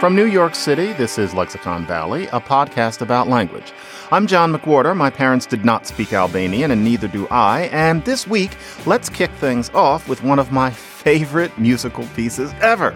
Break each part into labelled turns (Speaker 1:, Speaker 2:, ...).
Speaker 1: From New York City, this is Lexicon Valley, a podcast about language. I'm John McWhorter. My parents did not speak Albanian, and neither do I. And this week, let's kick things off with one of my favorite musical pieces ever.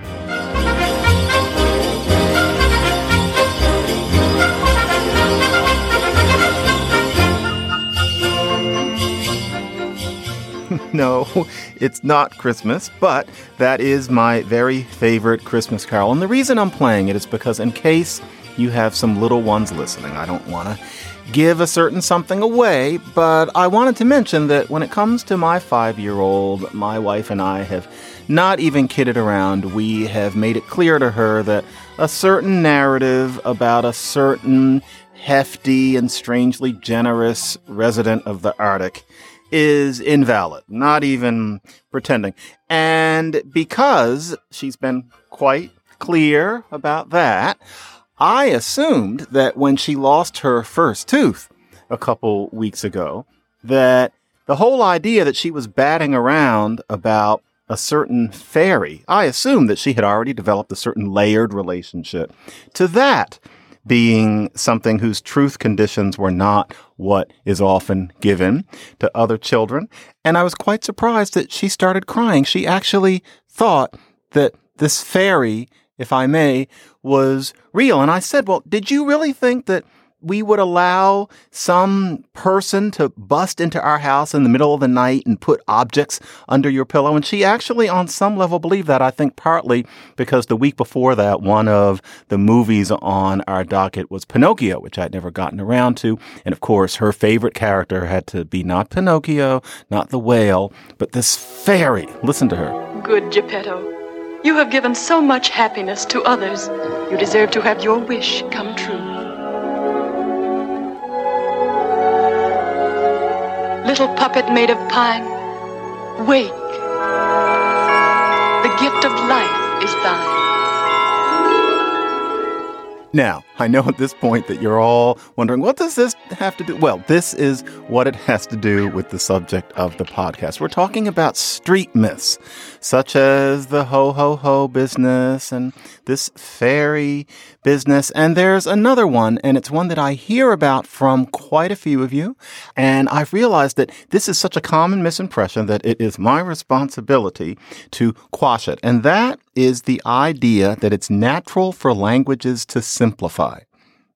Speaker 1: no, it's not Christmas, but that is my very favorite Christmas carol. And the reason I'm playing it is because, in case you have some little ones listening, I don't want to give a certain something away, but I wanted to mention that when it comes to my five year old, my wife and I have not even kidded around. We have made it clear to her that a certain narrative about a certain hefty and strangely generous resident of the Arctic is invalid, not even pretending. And because she's been quite clear about that, I assumed that when she lost her first tooth a couple weeks ago, that the whole idea that she was batting around about a certain fairy, I assumed that she had already developed a certain layered relationship to that being something whose truth conditions were not what is often given to other children. And I was quite surprised that she started crying. She actually thought that this fairy, if I may, was real. And I said, Well, did you really think that we would allow some person to bust into our house in the middle of the night and put objects under your pillow. And she actually, on some level, believed that. I think partly because the week before that, one of the movies on our docket was Pinocchio, which I'd never gotten around to. And of course, her favorite character had to be not Pinocchio, not the whale, but this fairy. Listen to her.
Speaker 2: Good Geppetto. You have given so much happiness to others. You deserve to have your wish come true. Little puppet made of pine, wake. The gift of life is thine.
Speaker 1: Now, I know at this point that you're all wondering, what does this have to do? Well, this is what it has to do with the subject of the podcast. We're talking about street myths, such as the ho ho ho business and this fairy business. And there's another one, and it's one that I hear about from quite a few of you. And I've realized that this is such a common misimpression that it is my responsibility to quash it. And that is the idea that it's natural for languages to simplify.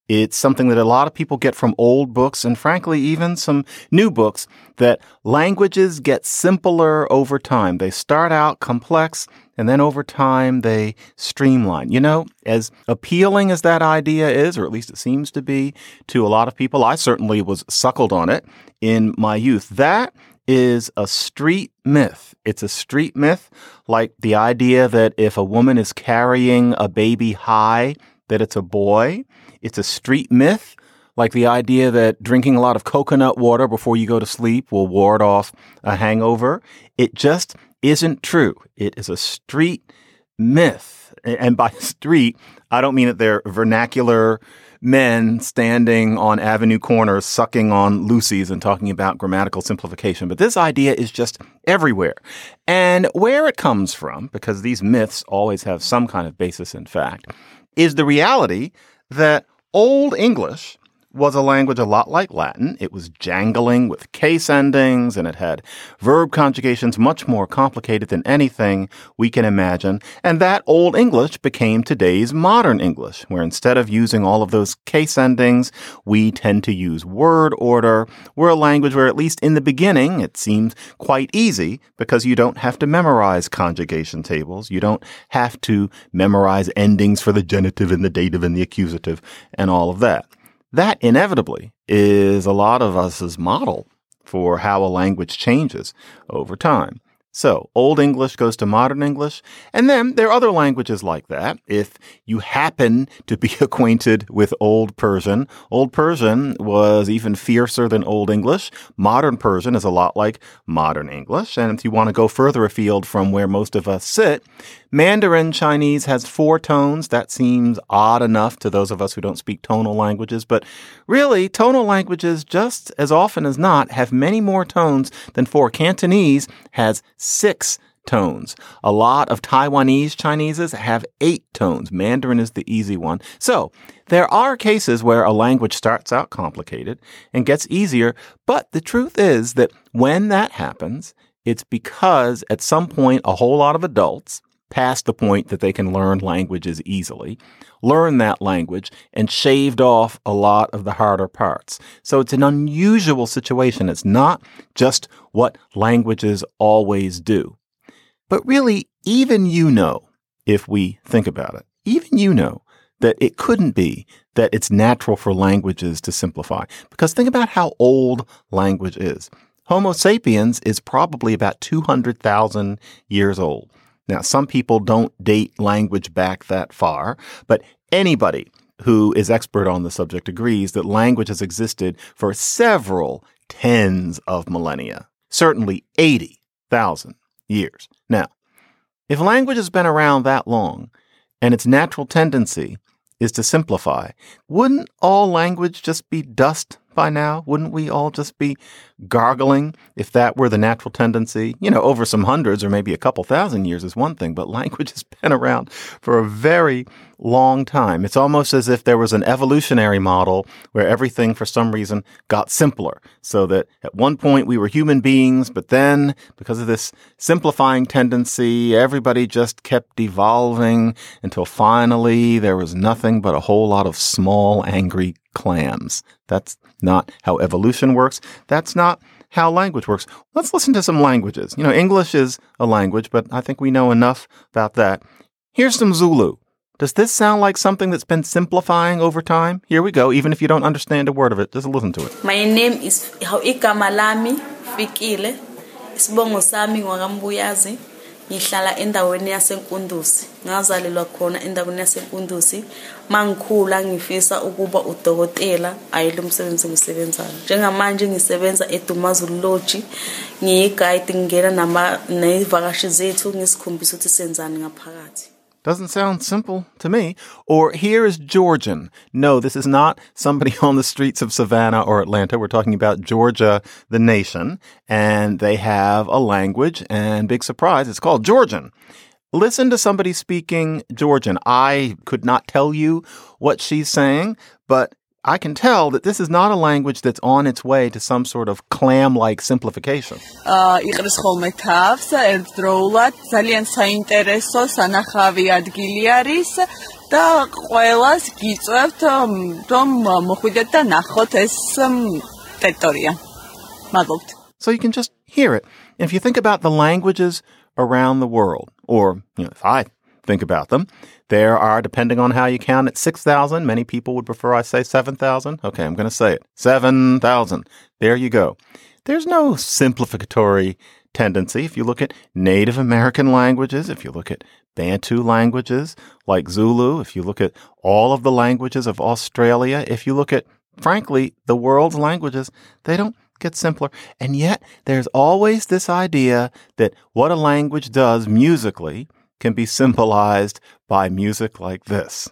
Speaker 1: It's something that a lot of people get from old books and frankly, even some new books that languages get simpler over time. They start out complex and then over time they streamline. You know, as appealing as that idea is, or at least it seems to be to a lot of people, I certainly was suckled on it in my youth. That is a street myth. It's a street myth like the idea that if a woman is carrying a baby high, that it's a boy. It's a street myth, like the idea that drinking a lot of coconut water before you go to sleep will ward off a hangover. It just isn't true. It is a street myth. And by street, I don't mean that they're vernacular men standing on avenue corners sucking on Lucy's and talking about grammatical simplification. But this idea is just everywhere. And where it comes from, because these myths always have some kind of basis in fact, is the reality that Old English was a language a lot like Latin. It was jangling with case endings and it had verb conjugations much more complicated than anything we can imagine. And that Old English became today's modern English, where instead of using all of those case endings, we tend to use word order. We're a language where, at least in the beginning, it seems quite easy because you don't have to memorize conjugation tables. You don't have to memorize endings for the genitive and the dative and the accusative and all of that. That inevitably is a lot of us's model for how a language changes over time. So Old English goes to Modern English. And then there are other languages like that. If you happen to be acquainted with Old Persian, Old Persian was even fiercer than Old English. Modern Persian is a lot like Modern English. And if you want to go further afield from where most of us sit, Mandarin Chinese has four tones. That seems odd enough to those of us who don't speak tonal languages. But really, tonal languages, just as often as not, have many more tones than four. Cantonese has six tones. A lot of Taiwanese Chineses have eight tones. Mandarin is the easy one. So there are cases where a language starts out complicated and gets easier. But the truth is that when that happens, it's because at some point a whole lot of adults past the point that they can learn languages easily, learn that language, and shaved off a lot of the harder parts. So it's an unusual situation. It's not just what languages always do. But really, even you know, if we think about it, even you know that it couldn't be that it's natural for languages to simplify. Because think about how old language is. Homo sapiens is probably about 200,000 years old. Now, some people don't date language back that far, but anybody who is expert on the subject agrees that language has existed for several tens of millennia, certainly 80,000 years. Now, if language has been around that long and its natural tendency is to simplify, wouldn't all language just be dust by now? Wouldn't we all just be gargling if that were the natural tendency? You know, over some hundreds or maybe a couple thousand years is one thing, but language has been around for a very long time. It's almost as if there was an evolutionary model where everything for some reason got simpler. So that at one point we were human beings, but then because of this simplifying tendency, everybody just kept evolving until finally there was nothing but a whole lot of small, angry clams. That's not how evolution works. That's not how language works. Let's listen to some languages. You know, English is a language, but I think we know enough about that. Here's some Zulu. Does this sound like something that's been simplifying over time? Here we go, even if you don't understand a word of it, just listen to it.
Speaker 3: My name is igama lami Fikile. Isibongo sami ngwakambuyazi. Ngihlala endaweni yasenkundusi. Ngazalelwa khona endaweni yasenkundusi. Mangikhula ngifisa ukuba udokotela ayilo umsebenzi engisebenzayo njengamanje ngisebenza edumazulu lodge ngiyiguide ngingena nevakashi zethu ngisikhombisa ukuthi senzani ngaphakathi.
Speaker 1: Doesn't sound simple to me. Or here is Georgian. No, this is not somebody on the streets of Savannah or Atlanta. We're talking about Georgia, the nation, and they have a language and big surprise, it's called Georgian. Listen to somebody speaking Georgian. I could not tell you what she's saying, but I can tell that this is not a language that's on its way to some sort of clam-like simplification.
Speaker 4: იყრის ხოლმე თავს ერთდროულად ძალიან საინტერესო სანახავი ადგილი არის და ყველას გიწევთ რომ მოხვიდეთ და ნახოთ ეს ტერიტორია. მადლობთ.
Speaker 1: So you can just hear it. If you think about the languages around the world, or you know, if I think about them. There are, depending on how you count it, 6,000. Many people would prefer I say 7,000. Okay, I'm going to say it. 7,000. There you go. There's no simplificatory tendency. If you look at Native American languages, if you look at Bantu languages like Zulu, if you look at all of the languages of Australia, if you look at, frankly, the world's languages, they don't get simpler. And yet there's always this idea that what a language does musically can be symbolized by music like this.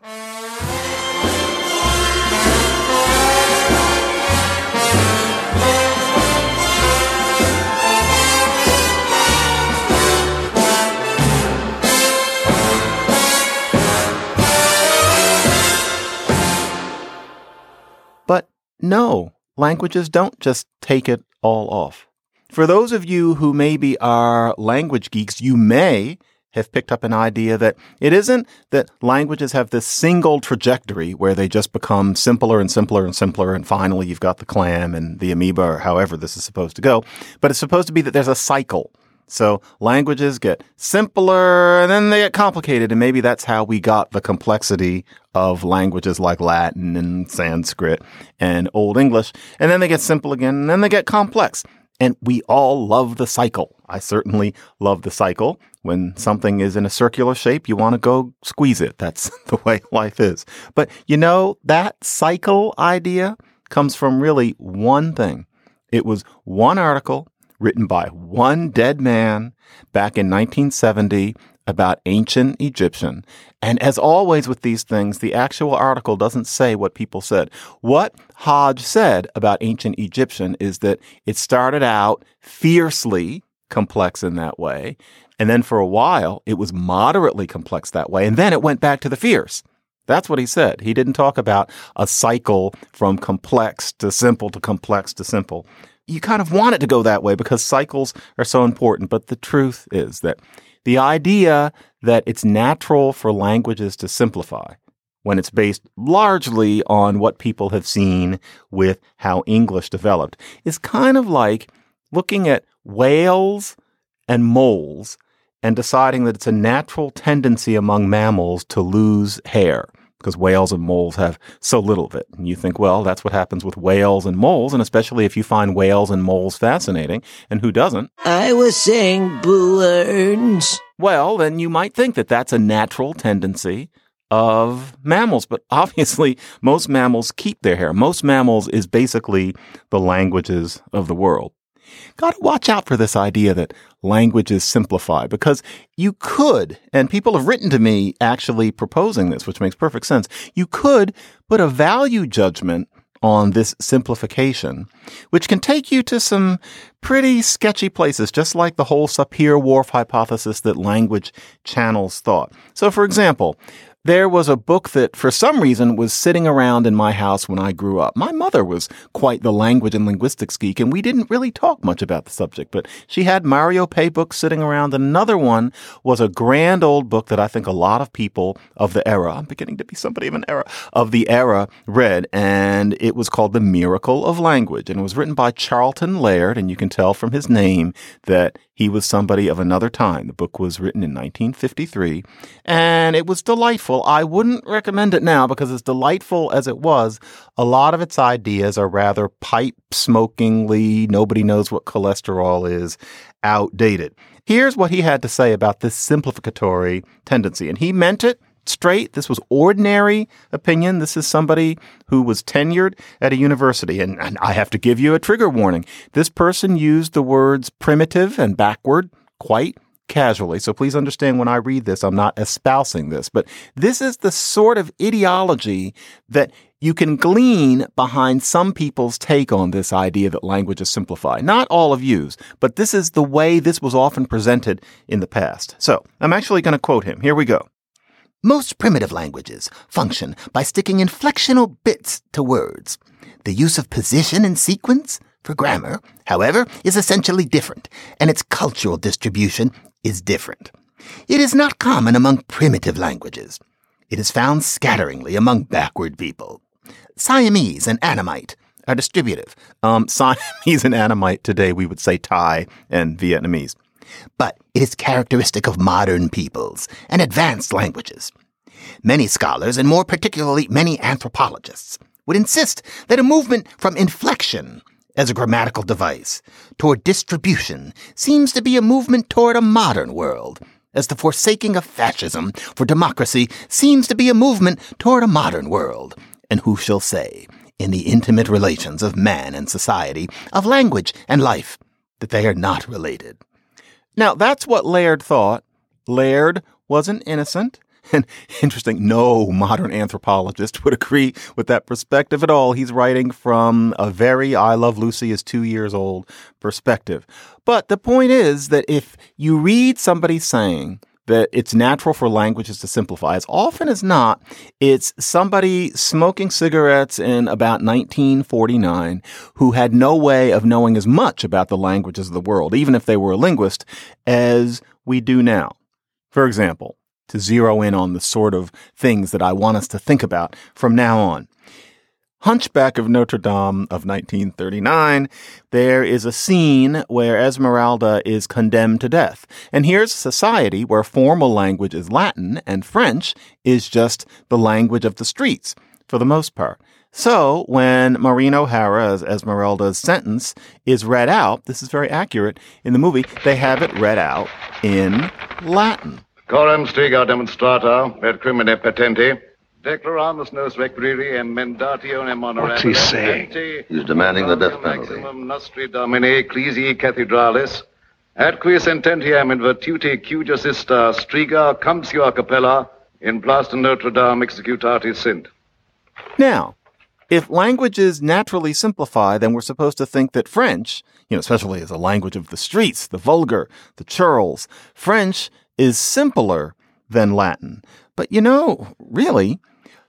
Speaker 1: But no, languages don't just take it all off. For those of you who maybe are language geeks, you may have picked up an idea that it isn't that languages have this single trajectory where they just become simpler and simpler and simpler, and finally you've got the clam and the amoeba or however this is supposed to go, but it's supposed to be that there's a cycle. So languages get simpler and then they get complicated. And maybe that's how we got the complexity of languages like Latin and Sanskrit and Old English. And then they get simple again and then they get complex. And we all love the cycle. I certainly love the cycle. When something is in a circular shape, you want to go squeeze it. That's the way life is. But you know, that cycle idea comes from really one thing. It was one article written by one dead man back in 1970 about ancient Egyptian. And as always with these things, the actual article doesn't say what people said. What Hodge said about ancient Egyptian is that it started out fiercely complex in that way. And then for a while, it was moderately complex that way. And then it went back to the fierce. That's what he said. He didn't talk about a cycle from complex to simple to complex to simple you kind of want it to go that way because cycles are so important. But the truth is that the idea that it's natural for languages to simplify when it's based largely on what people have seen with how English developed is kind of like looking at whales and moles and deciding that it's a natural tendency among mammals to lose hair because whales and moles have so little of it. And you think, well, that's what happens with whales and moles, and especially if you find whales and moles fascinating, and who doesn't?
Speaker 5: I was saying balloons.
Speaker 1: Well, then you might think that that's a natural tendency of mammals, but obviously most mammals keep their hair. Most mammals is basically the languages of the world got to watch out for this idea that languages simplify because you could, and people have written to me actually proposing this, which makes perfect sense. You could put a value judgment on this simplification, which can take you to some pretty sketchy places, just like the whole Sapir-Whorf hypothesis that language channels thought. So, for example, there was a book that, for some reason, was sitting around in my house when I grew up. My mother was quite the language and linguistics geek, and we didn't really talk much about the subject, but she had Mario Pei books sitting around. Another one was a grand old book that I think a lot of people of the era, I'm beginning to be somebody of an era, of the era read, and it was called The Miracle of Language, and it was written by Charlton Laird, and you can tell from his name that he was somebody of another time. The book was written in 1953 and it was delightful. I wouldn't recommend it now because as delightful as it was, a lot of its ideas are rather pipe smokingly, nobody knows what cholesterol is, outdated. Here's what he had to say about this simplificatory tendency. And he meant it straight. This was ordinary opinion. This is somebody who was tenured at a university. And, and, I have to give you a trigger warning. This person used the words primitive and backward quite casually. So please understand when I read this, I'm not espousing this, but this is the sort of ideology that you can glean behind some people's take on this idea that language is simplified. Not all of yous, but this is the way this was often presented in the past. So I'm actually going to quote him. Here we go.
Speaker 5: Most primitive languages function by sticking inflectional bits to words. The use of position and sequence for grammar, however, is essentially different, and its cultural distribution is different. It is not common among primitive languages. It is found scatteringly among backward people. Siamese and Annamite are distributive.
Speaker 1: Um, Siamese and Annamite today we would say Thai and Vietnamese
Speaker 5: but it is characteristic of modern peoples and advanced languages. Many scholars, and more particularly many anthropologists, would insist that a movement from inflection as a grammatical device toward distribution seems to be a movement toward a modern world, as the forsaking of fascism for democracy seems to be a movement toward a modern world. And who shall say, in the intimate relations of man and society, of language and life, that they are not related?
Speaker 1: Now, that's what Laird thought. Laird wasn't innocent. And interesting, no modern anthropologist would agree with that perspective at all. He's writing from a very I Love Lucy is two years old perspective. But the point is that if you read somebody saying that it's natural for languages to simplify. As often as not, it's somebody smoking cigarettes in about 1949 who had no way of knowing as much about the languages of the world, even if they were a linguist, as we do now. For example, to zero in on the sort of things that I want us to think about from now on. Hunchback of Notre Dame of 1939, there is a scene where Esmeralda is condemned to death. And here's a society where formal language is Latin and French is just the language of the streets for the most part. So when Maureen O'Hara as Esmeralda's sentence is read out, this is very accurate in the movie, they have it read out in Latin.
Speaker 6: Coram striga demonstrata per crimine petenti Declaramus nos requiriri and mendatio
Speaker 7: What's he saying?
Speaker 8: He's demanding the death penalty.
Speaker 6: Nostri Domini Ecclesiae Cathedralis at qui sententiam in virtute cujas ista striga sua capella in plasta Notre Dame executati sint.
Speaker 1: Now, if languages naturally simplify, then we're supposed to think that French, you know, especially as a language of the streets, the vulgar, the churls, French is simpler than Latin. But you know, really,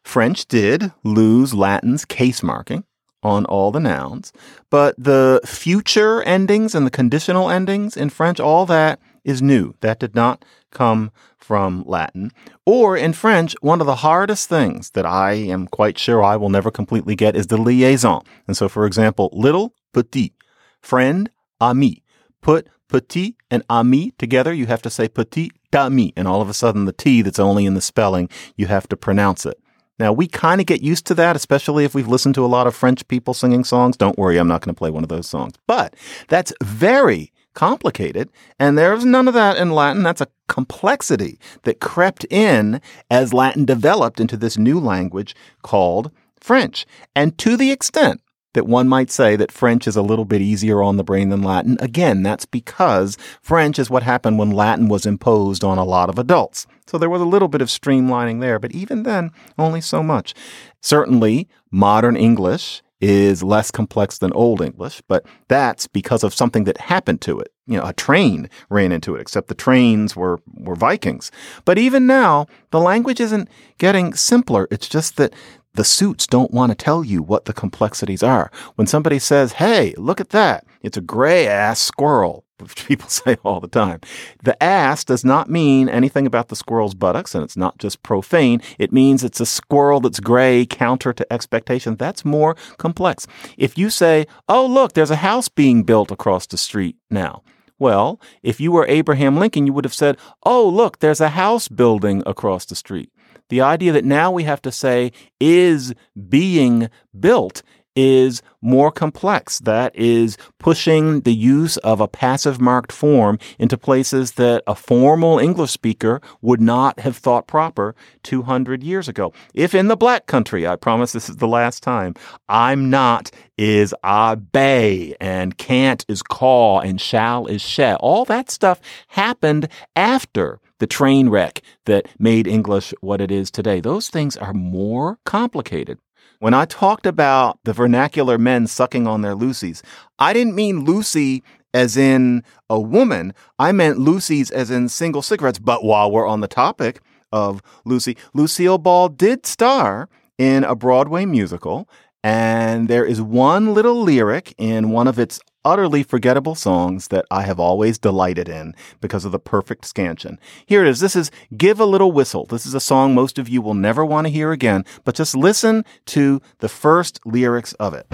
Speaker 1: French did lose Latin's case marking on all the nouns, but the future endings and the conditional endings in French, all that is new. That did not come from Latin. Or in French, one of the hardest things that I am quite sure I will never completely get is the liaison. And so, for example, little, petit, friend, ami. Put petit and ami together, you have to say petit ami. And all of a sudden, the T that's only in the spelling, you have to pronounce it. Now, we kind of get used to that, especially if we've listened to a lot of French people singing songs. Don't worry, I'm not going to play one of those songs. But that's very complicated, and there's none of that in Latin. That's a complexity that crept in as Latin developed into this new language called French. And to the extent that one might say that French is a little bit easier on the brain than Latin. Again, that's because French is what happened when Latin was imposed on a lot of adults. So there was a little bit of streamlining there, but even then, only so much. Certainly, modern English is less complex than Old English, but that's because of something that happened to it. You know, a train ran into it, except the trains were, were Vikings. But even now, the language isn't getting simpler. It's just that the suits don't want to tell you what the complexities are. When somebody says, Hey, look at that. It's a gray ass squirrel, which people say all the time. The ass does not mean anything about the squirrel's buttocks, and it's not just profane. It means it's a squirrel that's gray, counter to expectation. That's more complex. If you say, Oh, look, there's a house being built across the street now. Well, if you were Abraham Lincoln, you would have said, Oh, look, there's a house building across the street. The idea that now we have to say is being built is more complex. That is pushing the use of a passive marked form into places that a formal English speaker would not have thought proper 200 years ago. If in the black country, I promise this is the last time, I'm not is obey and can't is call and shall is shall. All that stuff happened after the train wreck that made English what it is today. Those things are more complicated. When I talked about the vernacular men sucking on their Lucy's, I didn't mean Lucy as in a woman. I meant Lucy's as in single cigarettes. But while we're on the topic of Lucy, Lucille Ball did star in a Broadway musical. And there is one little lyric in one of its utterly forgettable songs that I have always delighted in because of the perfect scansion. Here it is. This is Give a Little Whistle. This is a song most of you will never want to hear again, but just listen to the first lyrics of it.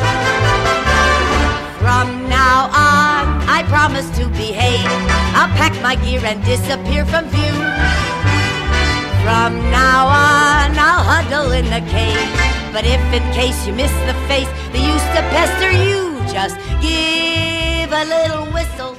Speaker 9: From now on, I promise to behave. I'll pack my gear and disappear from view. From now on, I'll huddle in the cave. But if in case you miss the face, they used to pester you, just give a little whistle.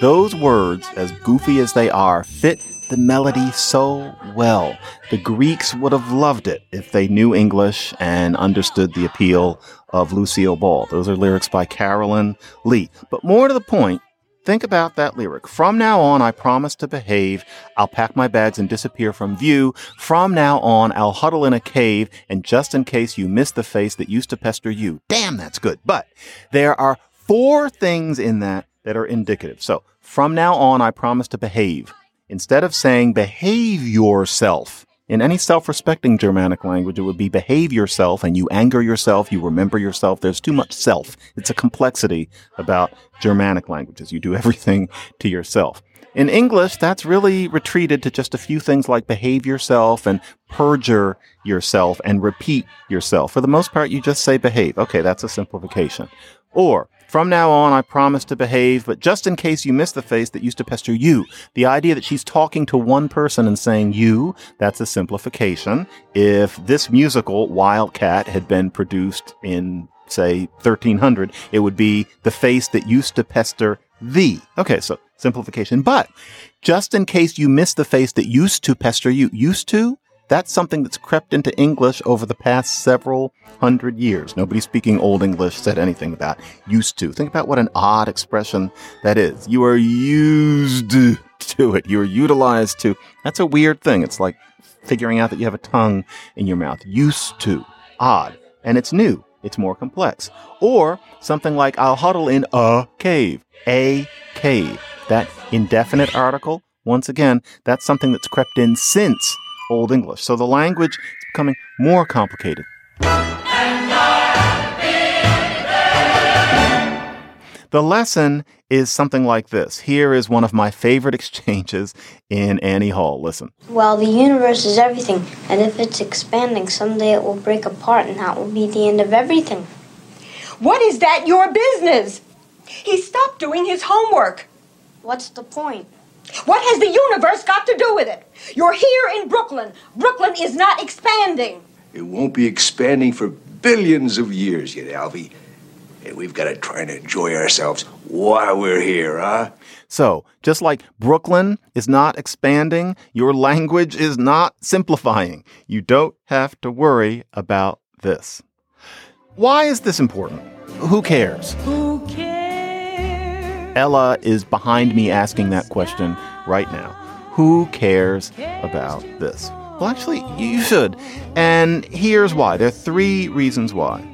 Speaker 1: Those words, as goofy as they are, fit the melody so well. The Greeks would have loved it if they knew English and understood the appeal of Lucille Ball. Those are lyrics by Carolyn Leigh. But more to the point, think about that lyric. From now on, I promise to behave. I'll pack my bags and disappear from view. From now on, I'll huddle in a cave. And just in case you miss the face that used to pester you. Damn, that's good. But there are four things in that that are indicative. So from now on, I promise to behave. Instead of saying behave yourself, in any self respecting Germanic language, it would be behave yourself and you anger yourself, you remember yourself. There's too much self. It's a complexity about Germanic languages. You do everything to yourself. In English, that's really retreated to just a few things like behave yourself and perjure yourself and repeat yourself. For the most part, you just say behave. Okay, that's a simplification. Or, from now on, I promise to behave, but just in case you miss the face that used to pester you, the idea that she's talking to one person and saying you, that's a simplification. If this musical, Wildcat, had been produced in, say, 1300, it would be the face that used to pester thee. Okay, so simplification. But just in case you miss the face that used to pester you, used to, that's something that's crept into English over the past several hundred years. Nobody speaking Old English said anything about used to. Think about what an odd expression that is. You are used to it. You're utilized to. That's a weird thing. It's like figuring out that you have a tongue in your mouth. Used to. Odd. And it's new. It's more complex. Or something like, I'll huddle in a cave. A cave. That indefinite article, once again, that's something that's crept in since Old English. So the language is becoming more complicated. The lesson is something like this. Here is one of my favorite exchanges in Annie Hall. Listen.
Speaker 7: Well, the universe is everything, and if it's expanding, someday it will break apart, and that will be the end of everything.
Speaker 10: What is that your business? He stopped doing his homework.
Speaker 7: What's the point?
Speaker 10: What has the universe got to do with it? You're here in Brooklyn. Brooklyn is not expanding.
Speaker 11: It won't be expanding for billions of years yet, Alvy. And we've got to try and enjoy ourselves while we're here, huh?
Speaker 1: So, just like Brooklyn is not expanding, your language is not simplifying. You don't have to worry about this. Why is this important? Who cares?
Speaker 10: Who cares?
Speaker 1: Ella is behind me asking that question right now. Who cares about this? Well, actually, you should. And here's why. There are three reasons why.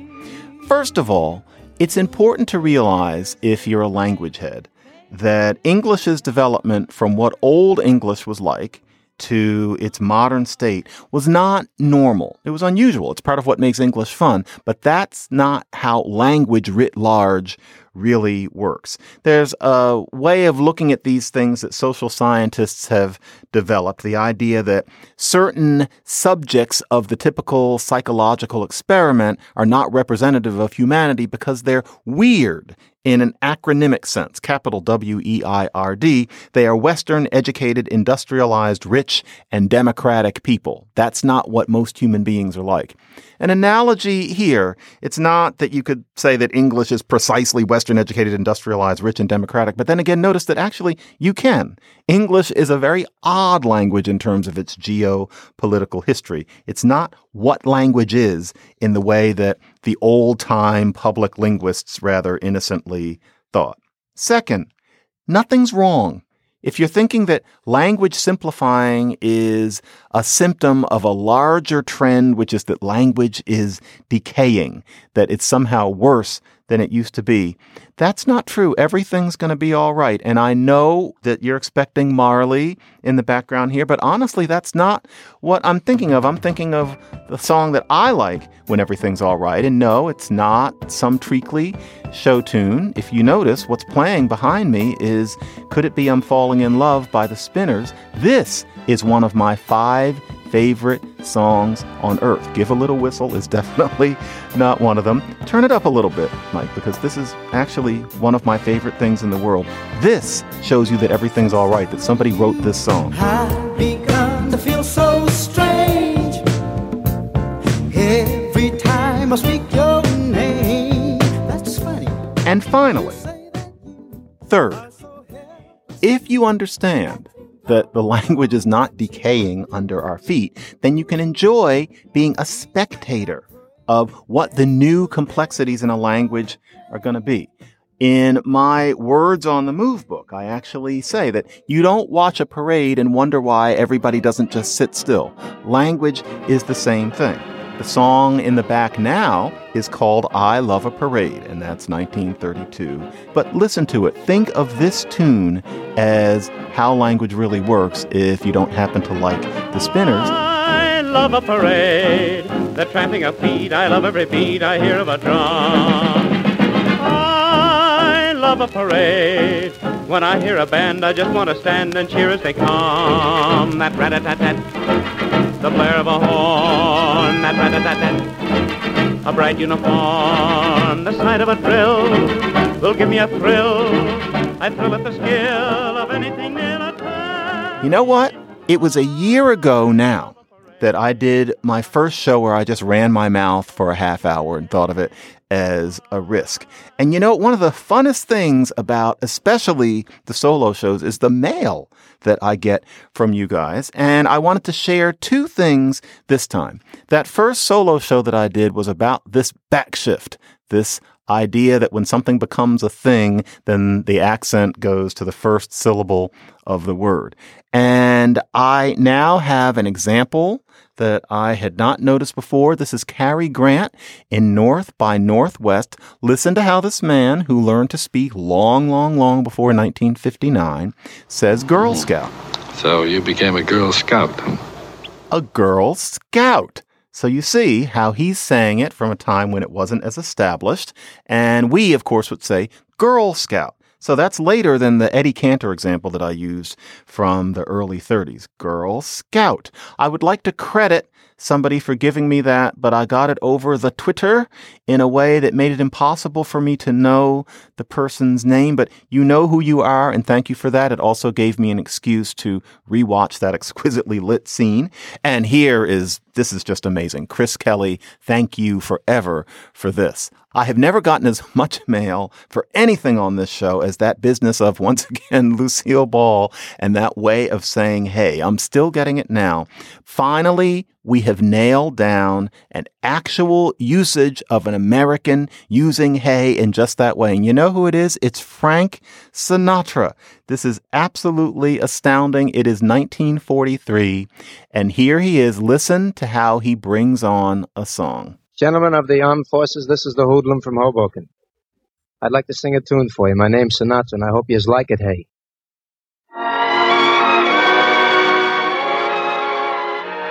Speaker 1: First of all, it's important to realize, if you're a language head, that English's development from what Old English was like to its modern state was not normal. It was unusual. It's part of what makes English fun, but that's not how language writ large really works. There's a way of looking at these things that social scientists have developed. The idea that certain subjects of the typical psychological experiment are not representative of humanity because they're weird in an acronymic sense, capital W E I R D. They are Western, educated, industrialized, rich, and democratic people. That's not what most human beings are like. An analogy here, it's not that you could say that English is precisely Western, educated, industrialized, rich, and democratic, but then again, notice that actually you can. English is a very odd language in terms of its geopolitical history. It's not what language is in the way that the old time public linguists rather innocently thought. Second, nothing's wrong. If you're thinking that language simplifying is a symptom of a larger trend, which is that language is decaying, that it's somehow worse than it used to be, that's not true. Everything's going to be all right. And I know that you're expecting Marley in the background here, but honestly, that's not what I'm thinking of. I'm thinking of the song that I like when everything's all right. And no, it's not some treacly show tune. If you notice, what's playing behind me is Could It Be I'm Falling in Love by the Spinners. This is one of my five favorite songs on earth. Give a Little Whistle is definitely not one of them. Turn it up a little bit, Mike, because this is actually one of my favorite things in the world. This shows you that everything's all right, that somebody wrote this song.
Speaker 12: I've begun to feel so strange every time I speak your name. That's funny.
Speaker 1: And finally, third, if you understand that the language is not decaying under our feet, then you can enjoy being a spectator of what the new complexities in a language are going to be. In my Words on the Move book, I actually say that you don't watch a parade and wonder why everybody doesn't just sit still. Language is the same thing. The song in the back now is called I Love a Parade, and that's 1932. But listen to it. Think of this tune as how language really works if you don't happen to like the spinners.
Speaker 13: I love a parade, the tramping of feet. I love every beat I hear of a drum. I love a parade. When I hear a band, I just want to stand and cheer as they come. That rat-a-tat-tat, the blare of a horn. That rat-a-tat-tat, a bright uniform. The sight of a drill will give me a thrill. I thrill at the skill of anything in a town.
Speaker 1: You know what? It was a year ago now that I did my first show where I just ran my mouth for a half hour and thought of it as a risk. And you know, one of the funnest things about especially the solo shows is the mail that I get from you guys. And I wanted to share two things this time. That first solo show that I did was about this backshift, this idea that when something becomes a thing, then the accent goes to the first syllable of the word. And I now have an example that I had not noticed before. This is Cary Grant in North by Northwest. Listen to how this man, who learned to speak long, long, long before 1959, says Girl Scout.
Speaker 14: So you became a Girl Scout. huh?
Speaker 1: A Girl Scout. So you see how he's saying it from a time when it wasn't as established. And we, of course, would say Girl Scout. So that's later than the Eddie Cantor example that I used from the early 30s. Girl Scout. I would like to credit somebody for giving me that, but I got it over the Twitter in a way that made it impossible for me to know the person's name. But you know who you are, and thank you for that. It also gave me an excuse to rewatch that exquisitely lit scene. And here is this is just amazing. Chris Kelly, thank you forever for this. I have never gotten as much mail for anything on this show as that business of, once again, Lucille Ball and that way of saying, hey, I'm still getting it now. Finally, we have nailed down an actual usage of an American using hey in just that way. And you know who it is? It's Frank Sinatra. This is absolutely astounding. It is 1943. And here he is. Listen to how he brings on a song.
Speaker 15: Gentlemen of the armed forces, this is the hoodlum from Hoboken. I'd like to sing a tune for you. My name's Sinatra, and I hope you like it, hey.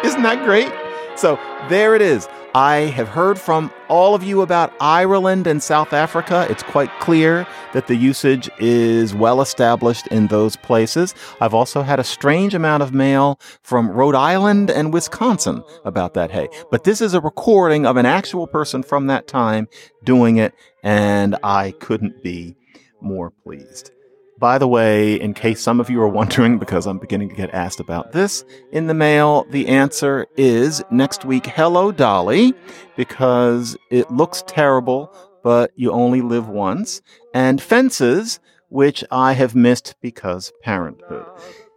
Speaker 1: Isn't that great? So there it is. I have heard from all of you about Ireland and South Africa. It's quite clear that the usage is well established in those places. I've also had a strange amount of mail from Rhode Island and Wisconsin about that hey. But this is a recording of an actual person from that time doing it, and I couldn't be more pleased. By the way, in case some of you are wondering, because I'm beginning to get asked about this in the mail, the answer is next week, Hello Dolly, because it looks terrible, but you only live once, and Fences, which I have missed because parenthood.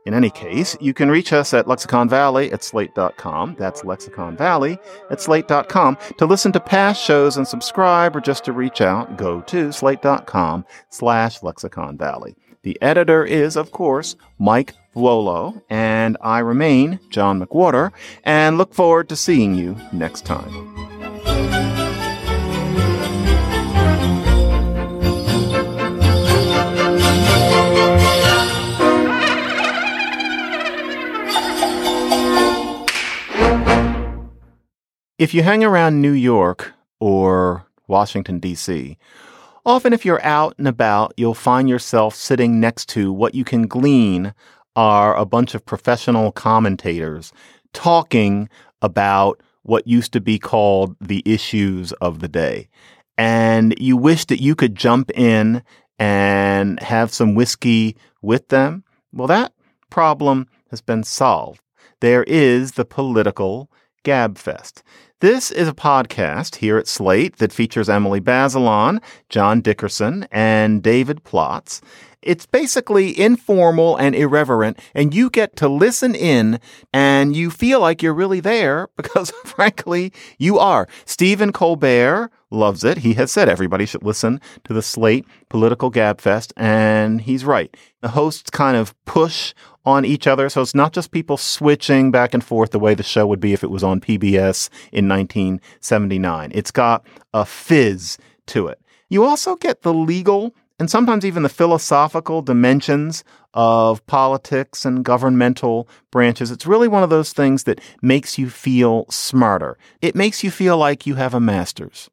Speaker 1: In any case, you can reach us at Lexicon Valley at slate.com. That's Lexicon Valley at slate.com. To listen to past shows and subscribe or just to reach out, go to slate.com slash Lexicon Valley. The editor is, of course, Mike Vuolo, and I remain John McWhorter, and look forward to seeing you next time. If you hang around New York or Washington, D.C., often if you're out and about, you'll find yourself sitting next to what you can glean are a bunch of professional commentators talking about what used to be called the issues of the day. And you wish that you could jump in and have some whiskey with them. Well, that problem has been solved. There is the political Gabfest. This is a podcast here at Slate that features Emily Bazelon, John Dickerson, and David Plotz. It's basically informal and irreverent, and you get to listen in and you feel like you're really there because, frankly, you are. Stephen Colbert loves it. He has said everybody should listen to the Slate Political Gabfest, and he's right. The hosts kind of push on each other, so it's not just people switching back and forth the way the show would be if it was on PBS in 1979. It's got a fizz to it. You also get the legal and sometimes even the philosophical dimensions of politics and governmental branches. It's really one of those things that makes you feel smarter. It makes you feel like you have a master's.